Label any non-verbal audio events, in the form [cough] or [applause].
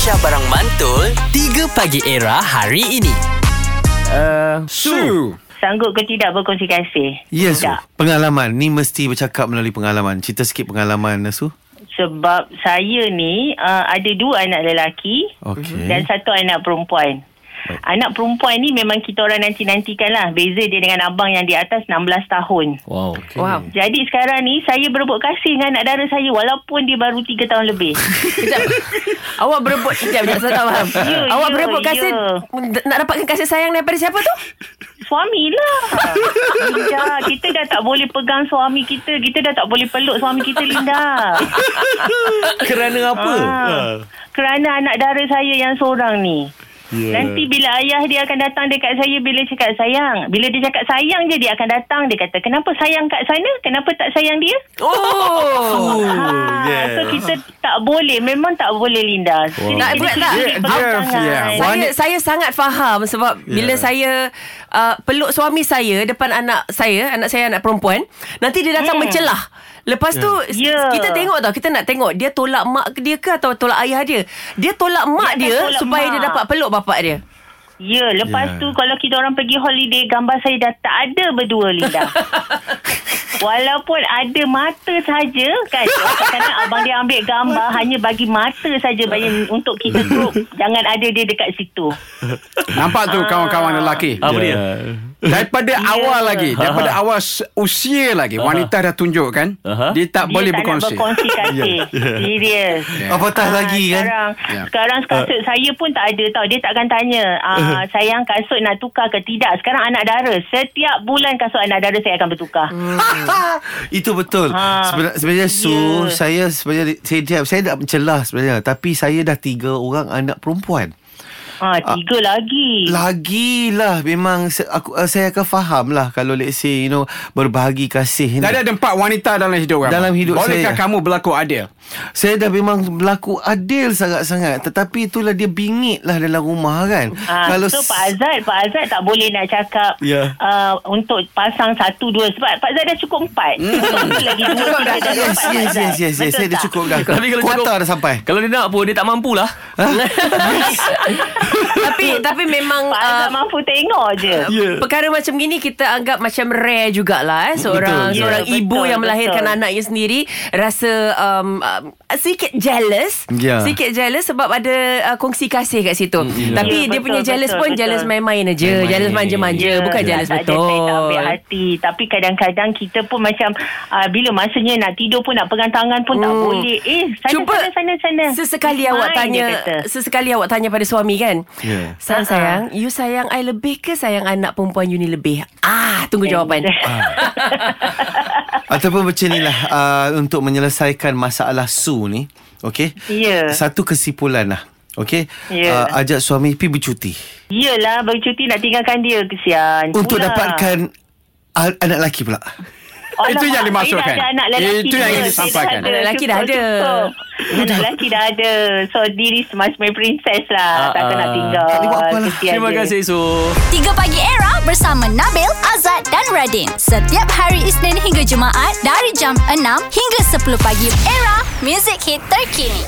Aisyah Barang Mantul 3 Pagi Era hari ini Uh, Su. Sanggup ke tidak berkongsi kasih? Ya, Su. Pengalaman. Ni mesti bercakap melalui pengalaman. Cerita sikit pengalaman, Su. Sebab saya ni uh, ada dua anak lelaki Okey. dan satu anak perempuan. Anak perempuan ni memang kita orang nanti-nantikan lah. Beza dia dengan abang yang di atas 16 tahun. Wow. Okay. Wow. Jadi sekarang ni saya berebut kasih dengan anak dara saya walaupun dia baru 3 tahun lebih. [laughs] Sekejap. Awak berebut Sekejap, sekejap. Saya tak faham. [laughs] Ya, Awak ya, berebut kasih ya. Nak dapatkan kasih sayang daripada siapa tu? Suami lah. Linda, kita dah tak boleh pegang suami kita. Kita dah tak boleh peluk suami kita, Linda. [laughs] Kerana apa? Ah, kerana anak dara saya yang seorang ni. Yeah. Nanti bila ayah dia akan datang dekat saya bila cakap sayang. Bila dia cakap sayang je dia akan datang. Dia kata kenapa sayang kat sana? Kenapa tak sayang dia? Oh. ha, yeah. So kita tak boleh. Memang tak boleh Linda. Wow. Tak, bukan tak. Yeah, Saya saya sangat faham sebab yeah. bila saya uh, peluk suami saya depan anak saya, anak saya anak perempuan, nanti dia datang Hmm. mencelah. Lepas tu Ya. kita tengok tau, kita nak tengok dia tolak mak dia ke atau tolak ayah dia. Dia tolak mak Dia dia, tolak supaya mak. dia dapat peluk bapak dia. Ya, lepas Ya. tu kalau kita orang pergi holiday, gambar saya dah tak ada berdua Linda. [laughs] Walaupun ada mata saja kan. Kadang-kadang abang dia ambil gambar hanya bagi mata saja bagi untuk kita group. Jangan ada dia dekat situ. Nampak tu kawan-kawan lelaki. Apa dia? Daripada Ya. awal lagi, daripada awal s- usia lagi, wanita dah tunjuk kan, Aha. dia tak dia boleh tak berkongsi. nak berkongsi [laughs] kasih. Serius. Apatah Ah, lagi kan? sekarang, Ya. Sekarang kasut saya pun tak ada tau. Dia takkan tanya, ah, sayang kasut nak tukar ke tidak. Sekarang anak dara. Setiap bulan kasut anak dara saya akan bertukar. Itu betul. Ha. Sebenarnya, sebenarnya Su, Ya. saya sebenarnya saya saya, saya tak mencelah sebenarnya, tapi saya dah tiga orang anak perempuan. Ha, tiga lagi. Lagilah memang aku uh, saya akan faham lah kalau let's say you know berbahagi kasih ni. Dah ada empat wanita dalam hidup kamu. Dalam hidup Bolehkah saya. kamu berlaku adil? Saya dah memang berlaku adil sangat-sangat Tetapi itulah dia bingit lah dalam rumah kan Ha, Kalau so s- Pak Azad Pak Azad tak boleh nak cakap Ya. uh, Untuk pasang satu dua Sebab Pak Azad dah cukup empat Satu lagi dua Cukup dah, Yes, yes, yes, yes, yes. Saya dah cukup dah Tapi kalau Kuota dah sampai Kalau dia nak pun Dia tak mampu lah [laughs] [laughs] tapi [laughs] tapi memang Pak uh, mampu tengok je Ya. Perkara macam gini kita anggap macam rare jugalah eh seorang Betul. seorang Ya, ibu betul, yang melahirkan betul. anaknya sendiri rasa um, um, sedikit jealous Ya. sedikit jealous sebab ada uh, kongsi kasih kat situ tapi Ya, dia betul, punya jealous betul, pun betul. jealous main-main aja Main-main. jealous manja-manja Ya, bukan tak- jealous tak ada, betul tak ambil hati Tapi kadang-kadang Kita pun macam uh, Bila masanya nak tidur pun Nak pegang tangan pun tak Hmm. boleh Eh sana Cuba sana sana sana Sesekali Main, awak tanya. Sesekali awak tanya pada suami kan Ya. Sayang Ha-ha. sayang You sayang I lebih ke Sayang anak perempuan you ni lebih Ah Tunggu jawapan [laughs] Ataupun macam ni lah uh, Untuk menyelesaikan masalah Su ni Okay Ya. Satu kesimpulan lah Okay Ya. uh, Ajak suami pergi bercuti Yelah bercuti nak tinggalkan dia Kesian Untuk Pula. dapatkan uh, Anak lelaki pula Alamak, Itu yang dimaksudkan. Itu yang ingin disampaikan. Anak lelaki dah ada. Anak lelaki dah ada So diri semasa my princess lah Ah, Takkan nak ah. tinggal Tak Terima kasih Su 3 Pagi Era bersama Nabil, Azad dan Radin. Setiap hari Isnin hingga Jumaat dari jam 6 hingga 10 pagi. Era, music hit terkini.